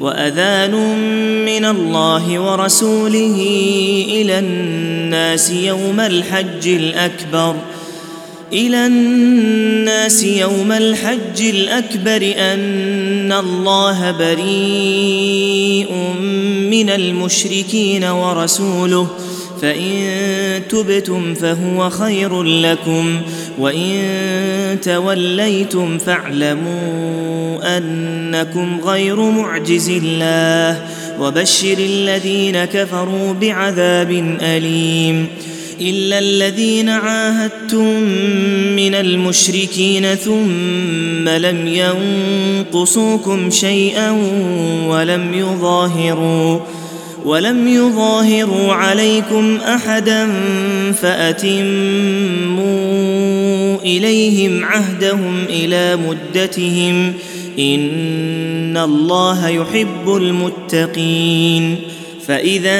وأذان من الله ورسوله إلى الناس يوم الحج الأكبر إلى الناس يوم الحج الأكبر أن الله بريء من المشركين ورسوله. فإن تبتم فهو خير لكم وإن توليتم فاعلموا أنكم غير معجز الله وبشر الذين كفروا بعذاب أليم إلا الذين عاهدتم من المشركين ثم لم ينقصوكم شيئا ولم يظاهروا ولم يظاهروا عليكم أحدا فأتموا إليهم عهدهم إلى مدتهم إن الله يحب المتقين فإذا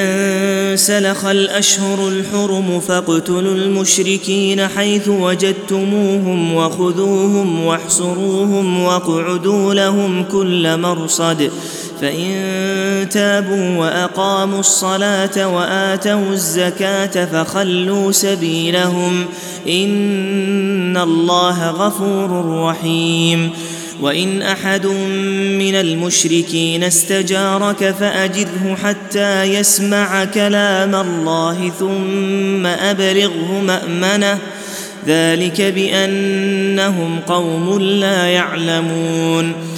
انسلخ الأشهر الحرم فاقتلوا المشركين حيث وجدتموهم وخذوهم واحصروهم واقعدوا لهم كل مرصد فإن تابوا وأقاموا الصلاة وآتوا الزكاة فخلوا سبيلهم إن الله غفور رحيم. وإن أحد من المشركين استجارك فأجره حتى يسمع كلام الله ثم أبلغه مأمنة. ذلك بأنهم قوم لا يعلمون.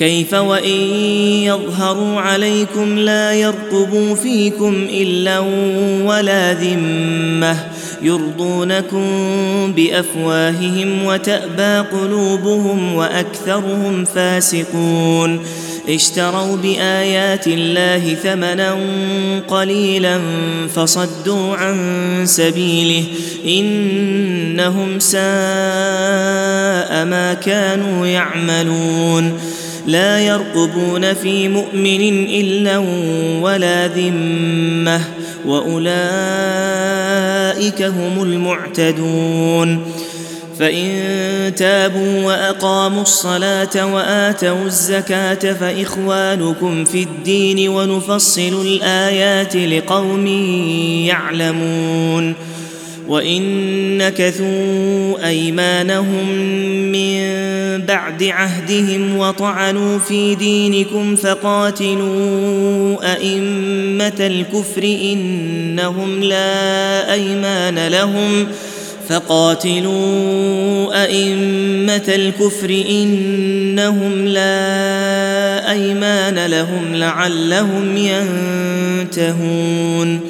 كيف وإن يظهروا عليكم لا يرقبوا فيكم إلا ولا ذمة يرضونكم بأفواههم وتأبى قلوبهم وأكثرهم فاسقون اشتروا بآيات الله ثمنا قليلا فصدوا عن سبيله إنهم ساء ما كانوا يعملون لا يرقبون في مؤمن إلا ولا ذمة وأولئك هم المعتدون. فإن تابوا وأقاموا الصلاة وآتوا الزكاة فإخوانكم في الدين ونفصل الآيات لقوم يعلمون. وان نكثوا ايمانهم من بعد عهدهم وطعنوا في دينكم فقاتلوا ائمه الكفر انهم لا ايمان لهم فقاتلوا ائمه الكفر انهم لا ايمان لهم لعلهم ينتهون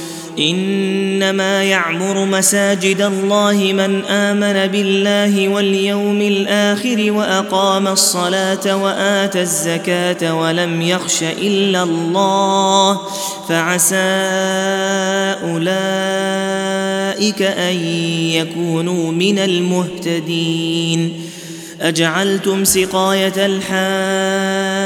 إنما يعمر مساجد الله من آمن بالله واليوم الآخر وأقام الصلاة واتى الزكاة ولم يخش إلا الله فعسى أولئك أن يكونوا من المهتدين أجعلتم سقاية الحاج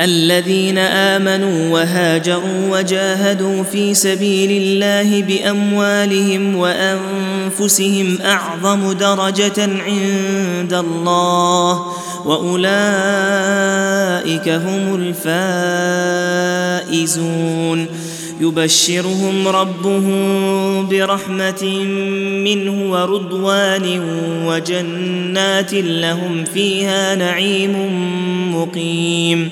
الذين آمنوا وهاجروا وجاهدوا في سبيل الله بأموالهم وأنفسهم أعظم درجة عند الله وأولئك هم الفائزون. يبشرهم ربهم برحمة منه ورضوان وجنات لهم فيها نعيم مقيم.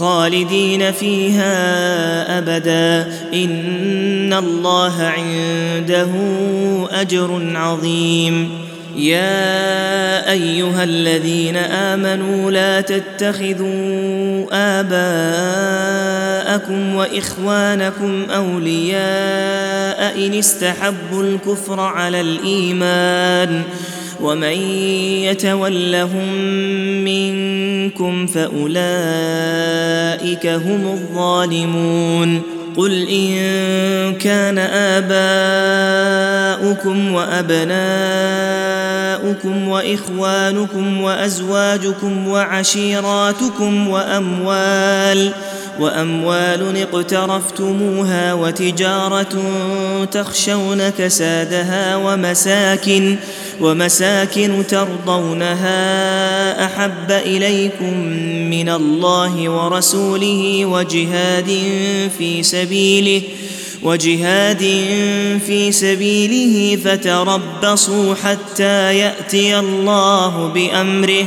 خالدين فيها أبدا. إن الله عنده أجر عظيم. يا أيها الذين آمنوا لا تتخذوا آباءكم وإخوانكم أولياء إن استحبوا الكفر على الإيمان. ومن يتولهم منكم فأولئك هم الظالمون قل إن كان آباؤكم وأبناؤكم وإخوانكم وأزواجكم وعشيراتكم وأموال وأموال اقترفتموها وتجارة تخشون كسادها ومساكن ومساكن ترضونها أحب إليكم من الله ورسوله وجهاد في سبيله وجهاد في سبيله فتربصوا حتى يأتي الله بأمره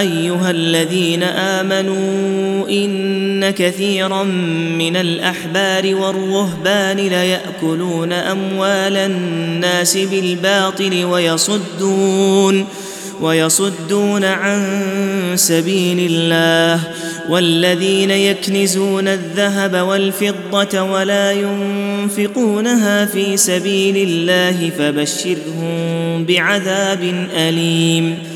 أيها الذين آمنوا إن كثيرا من الأحبار والرهبان ليأكلون أموال الناس بالباطل ويصدون ويصدون عن سبيل الله والذين يكنزون الذهب والفضة ولا ينفقونها في سبيل الله فبشرهم بعذاب أليم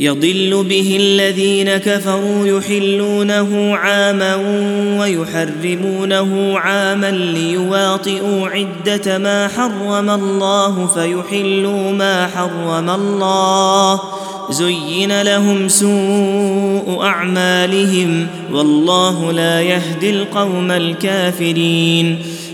يضل به الذين كفروا يحلونه عاما ويحرمونه عاما ليواطئوا عدة ما حرم الله فيحلوا ما حرم الله. زين لهم سوء أعمالهم والله لا يهدي القوم الكافرين.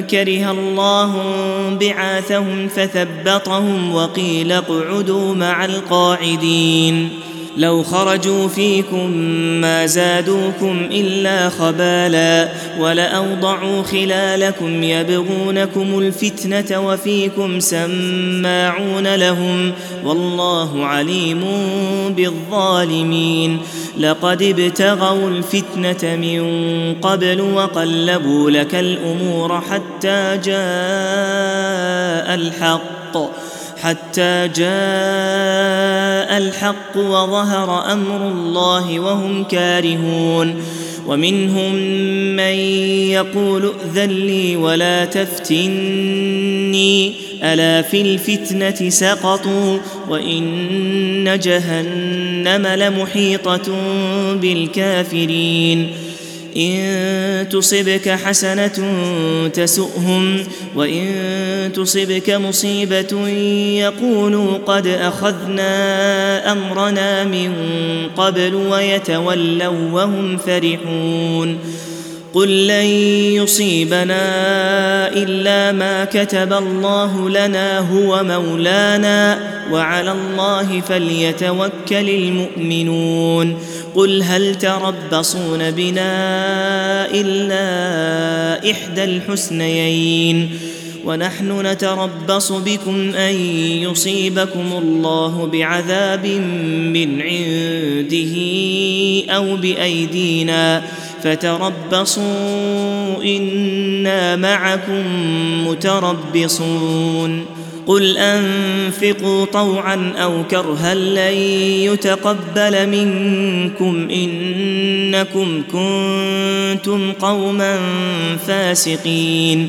كره الله بعاثهم فثبطهم وقيل اقعدوا مع القاعدين. لو خرجوا فيكم ما زادوكم إلا خبالا ولأوضعوا خلالكم يبغونكم الفتنة وفيكم سماعون لهم والله عليم بالظالمين لقد ابتغوا الفتنة من قبل وقلبوا لك الأمور حتى جاء الحق حتى جاء الحق وظهر أمر الله وهم كارهون. ومنهم من يقول ائذن لي ولا تفتني ألا في الفتنة سقطوا؟ وإن جهنم لمحيطة بالكافرين. إن تصبك حسنة تسؤهم وإن تصبك مصيبة يقولوا قد أخذنا أمرنا من قبل ويتولوا وهم فرحون. قل لن يصيبنا إلا ما كتب الله لنا هو مولانا وعلى الله فليتوكل المؤمنون. قل هل تربصون بنا إلا إحدى الحسنيين. ونحن نتربص بكم أن يصيبكم الله بعذاب من عنده أو بأيدينا. فتربصوا إنا معكم متربصون قل أنفقوا طوعا أو كرها لن يتقبل منكم إنكم كنتم قوما فاسقين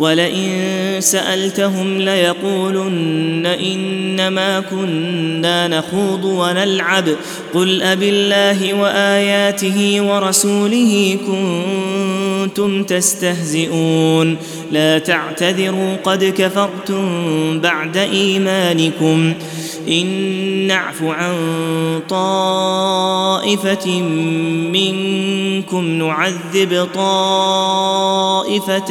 ولئن سألتهم ليقولن إنما كنا نخوض ونلعب. قل أبالله وآياته ورسوله كنتم تستهزئون. لا تعتذروا قد كفرتم بعد إيمانكم. إن نعف عن طائفة منكم نعذب طائفة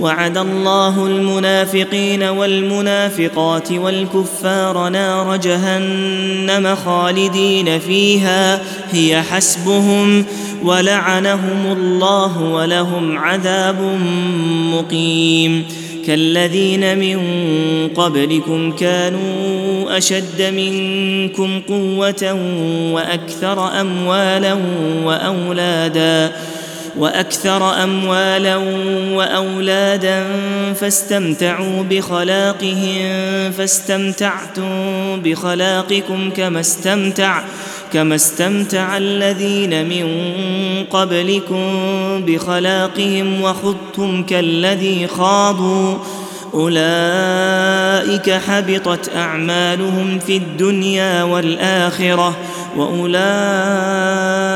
وعد الله المنافقين والمنافقات والكفار نار جهنم خالدين فيها هي حسبهم ولعنهم الله ولهم عذاب مقيم. كالذين من قبلكم كانوا أشد منكم قوة وأكثر أموالا وأولادا. وأكثر أموالا وأولادا فاستمتعوا بخلاقهم فاستمتعتم بخلاقكم كما استمتع كما استمتع الذين من قبلكم بخلاقهم وخضتم كالذي خاضوا. أولئك حبطت أعمالهم في الدنيا والآخرة وأولئك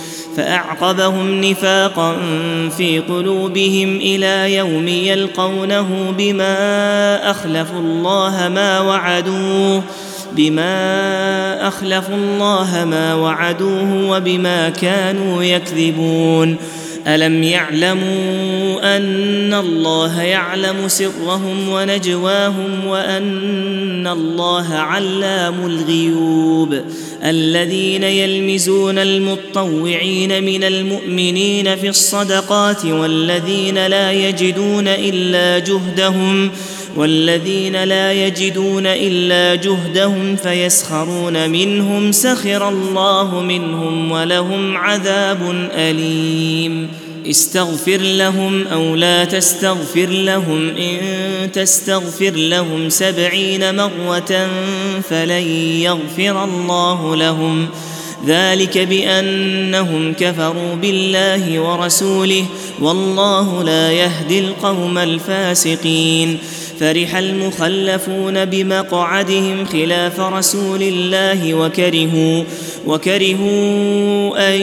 فأعقبهم نفاقا في قلوبهم إلى يوم يلقونه بما أخلفوا الله ما وعدوه بما أخلفوا الله ما وعدوه وبما كانوا يكذبون. ألم يعلموا أن الله يعلم سرهم ونجواهم وأن الله علام الغيوب الذين يلمزون المطوعين من المؤمنين في الصدقات والذين لا يجدون إلا جهدهم والذين لا يجدون إلا جهدهم فيسخرون منهم سخر الله منهم ولهم عذاب أليم. استغفر لهم أو لا تستغفر لهم إن تستغفر لهم سبعين مرة فلن يغفر الله لهم. ذلك بأنهم كفروا بالله ورسوله والله لا يهدي القوم الفاسقين. فرح المخلفون بمقعدهم خلاف رسول الله وكرهوا وكرهوا أن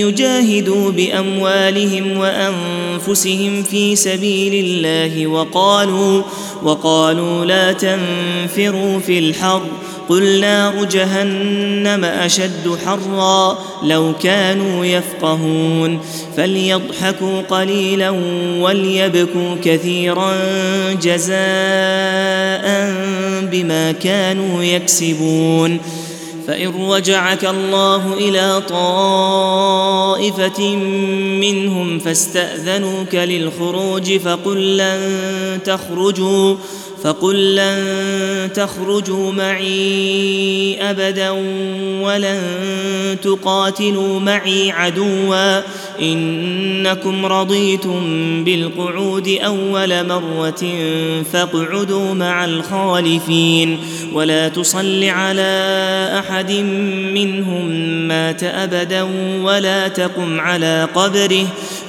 يجاهدوا بأموالهم وأنفسهم في سبيل الله وقالوا وقالوا لا تنفروا في الحر قل نار جهنم أشد حرا لو كانوا يفقهون فليضحكوا قليلا وليبكوا كثيرا جزاء بما كانوا يكسبون فإن رجعك الله إلى طائفة منهم فاستأذنوك للخروج فقل لن تخرجوا فقل لن تخرجوا معي أبدا ولن تقاتلوا معي عدوا. إنكم رضيتم بالقعود أول مرة فاقعدوا مع الخالفين. ولا تصل على أحد منهم مات أبدا ولا تقم على قبره.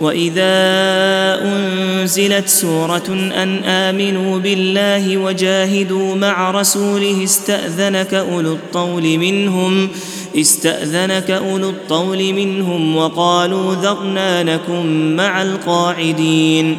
وإذا أنزلت سورة أن آمنوا بالله وجاهدوا مع رسوله استأذنك أولو الطول منهم استأذنك أولو الطول منهم وقالوا ذرنا نكن مع القاعدين.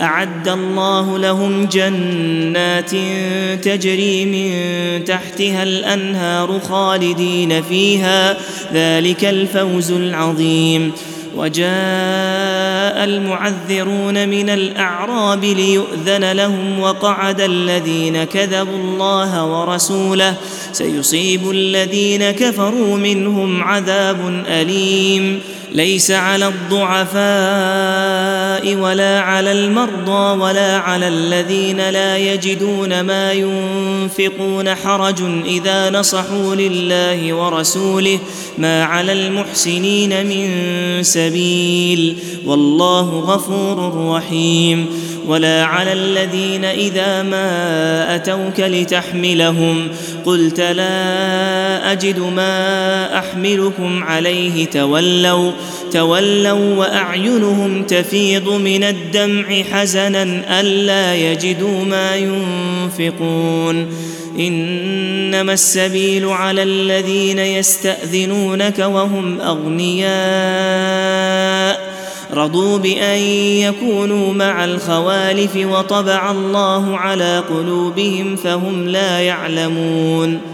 أعد الله لهم جنات تجري من تحتها الأنهار خالدين فيها. ذلك الفوز العظيم. وجاء المعذرون من الأعراب ليؤذن لهم وقعد الذين كذبوا الله ورسوله. سيصيب الذين كفروا منهم عذاب أليم. ليس على الضعفاء ولا على المرضى ولا على الذين لا يجدون ما ينفقون حرج إذا نصحوا لله ورسوله ما على المحسنين من سبيل والله غفور رحيم ولا على الذين إذا ما أتوك لتحملهم قلت لا أجد ما أحملكم عليه تولوا تولوا وأعينهم تفيض من الدمع حزنا ألا يجدوا ما ينفقون. إنما السبيل على الذين يستأذنونك وهم أغنياء. رضوا بأن يكونوا مع الخوالف وطبع الله على قلوبهم فهم لا يعلمون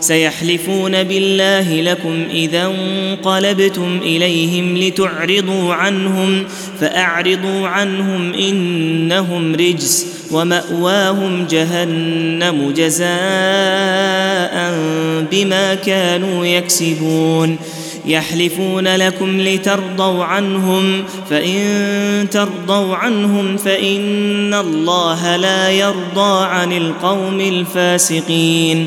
سيحلفون بالله لكم إذا انقلبتم إليهم لتعرضوا عنهم فأعرضوا عنهم إنهم رجس ومأواهم جهنم جزاء بما كانوا يكسبون يحلفون لكم لترضوا عنهم فإن ترضوا عنهم فإن الله لا يرضى عن القوم الفاسقين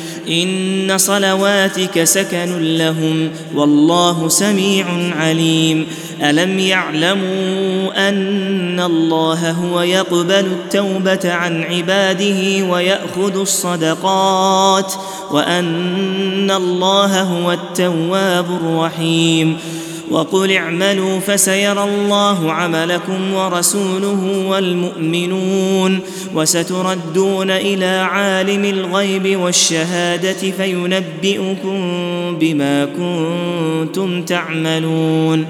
إن صلواتك سكن لهم والله سميع عليم. ألم يعلموا أن الله هو يقبل التوبة عن عباده ويأخذ الصدقات وأن الله هو التواب الرحيم. وقل اعملوا فسيرى الله عملكم ورسوله والمؤمنون وستردون إلى عالم الغيب والشهادة فينبئكم بما كنتم تعملون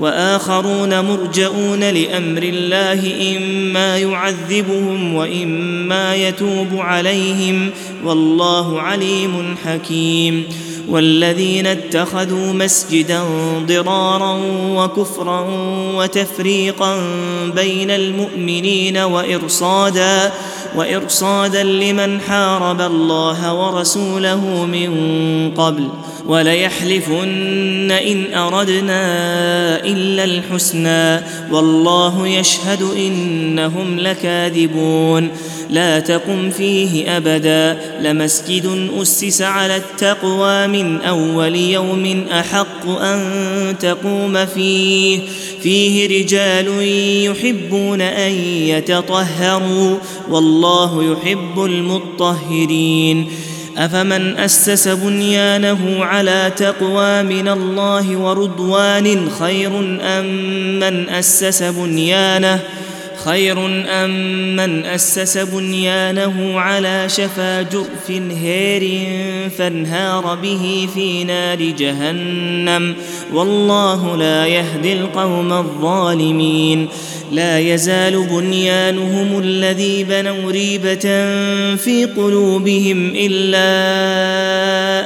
وآخرون مرجئون لأمر الله إما يعذبهم وإما يتوب عليهم والله عليم حكيم والذين اتخذوا مسجدا ضرارا وكفرا وتفريقا بين المؤمنين وإرصادا وإرصادا لمن حارب الله ورسوله من قبل. وليحلفن إن أردنا إلا الحسنى والله يشهد إنهم لكاذبون لا تقم فيه أبدا لمسجد أسس على التقوى من أول يوم أحق أن تقوم فيه فيه رجال يحبون أن يتطهروا والله يحب المطهرين أفمن أسس بنيانه على تقوى من الله ورضوان خير أم من أسس بنيانه خير أم من أسس بنيانه على شفا جرف هير فانهار به في نار جهنم. والله لا يهدي القوم الظالمين. لا يزال بنيانهم الذي بنوا ريبة في قلوبهم إلا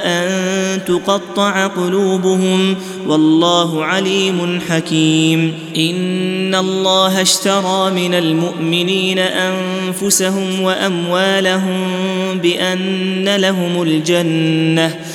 أن تقطع قلوبهم والله عليم حكيم. إن الله اشترى من المؤمنين أنفسهم وأموالهم بأن لهم الجنة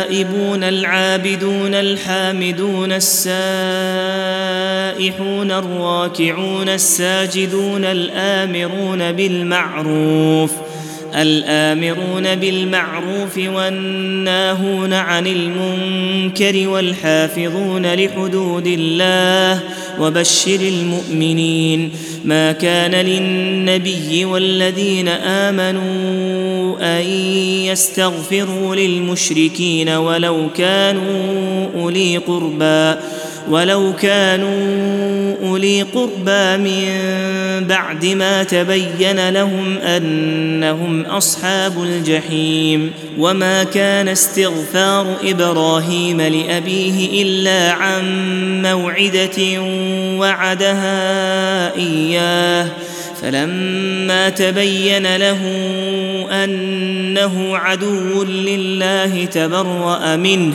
التائبون العابدون الحامدون السائحون الراكعون الساجدون الآمرون بالمعروف الآمرون بالمعروف والناهون عن المنكر والحافظون لحدود الله وبشر المؤمنين ما كان للنبي والذين آمنوا أن يستغفروا للمشركين ولو كانوا أولي قربى ولو كانوا أولي قربى من بعد ما تبين لهم أنهم أصحاب الجحيم وما كان استغفار إبراهيم لأبيه إلا عن موعدة وعدها إياه فلما تبين له أنه عدو لله تبرأ منه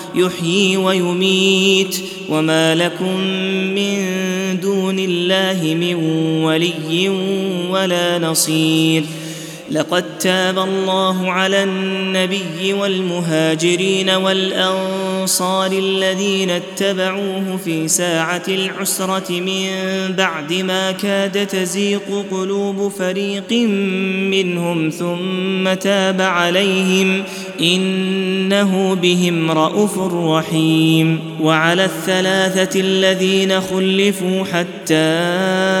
يحيي ويميت وما لكم من دون الله من ولي ولا نصير لقد تاب الله على النبي والمهاجرين والأنصار الذين اتبعوه في ساعة العسرة من بعد ما كاد تزيق قلوب فريق منهم ثم تاب عليهم إنه بهم رءوف رحيم وعلى الثلاثة الذين خلفوا حتى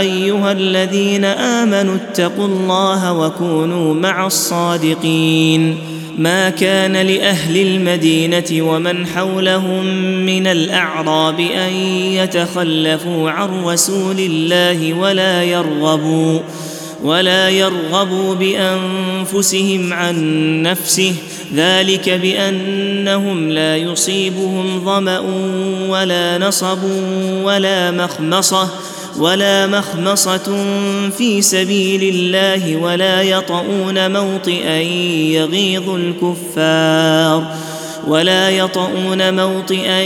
أيها الذين آمنوا اتقوا الله وكونوا مع الصادقين. ما كان لأهل المدينة ومن حولهم من الأعراب أن يتخلفوا عن رسول الله ولا يرغبوا ولا يرغبوا بأنفسهم عن نفسه. ذلك بأنهم لا يصيبهم ظمأ ولا نصب ولا مخمصة. ولا مخمصة في سبيل الله ولا يطؤون موطئا يغيظ الكفار ولا يطؤون موطئا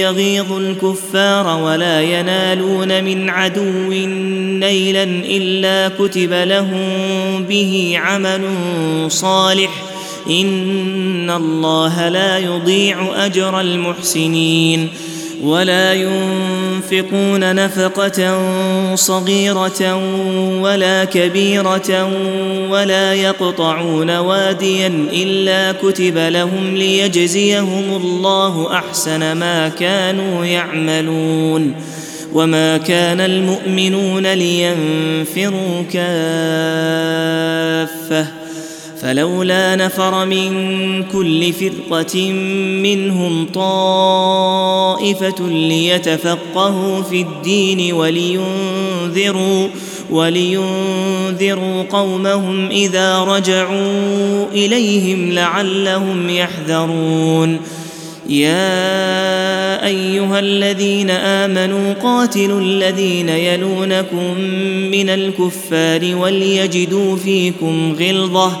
يغيظ الكفار ولا ينالون من عدو نيلا إلا كتب لهم به عمل صالح إن الله لا يضيع أجر المحسنين ولا ينفقون نفقة صغيرة ولا كبيرة ولا يقطعون واديا إلا كتب لهم ليجزيهم الله أحسن ما كانوا يعملون وما كان المؤمنون لينفروا كافة فلولا نفر من كل فرقة منهم طائفة ليتفقهوا في الدين ولينذروا ولينذروا قومهم إذا رجعوا إليهم لعلهم يحذرون. يا أيها الذين آمنوا قاتلوا الذين يلونكم من الكفار وليجدوا فيكم غلظة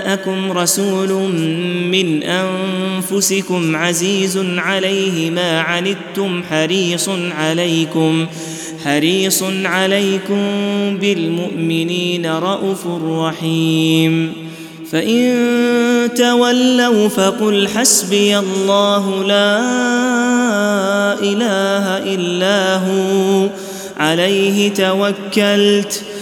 جاءكم رسول من أنفسكم عزيز عليه ما عنتم حريص عليكم حريص عليكم بالمؤمنين رءوف رحيم. فإن تولوا فقل حسبي الله لا إله إلا هو عليه توكلت.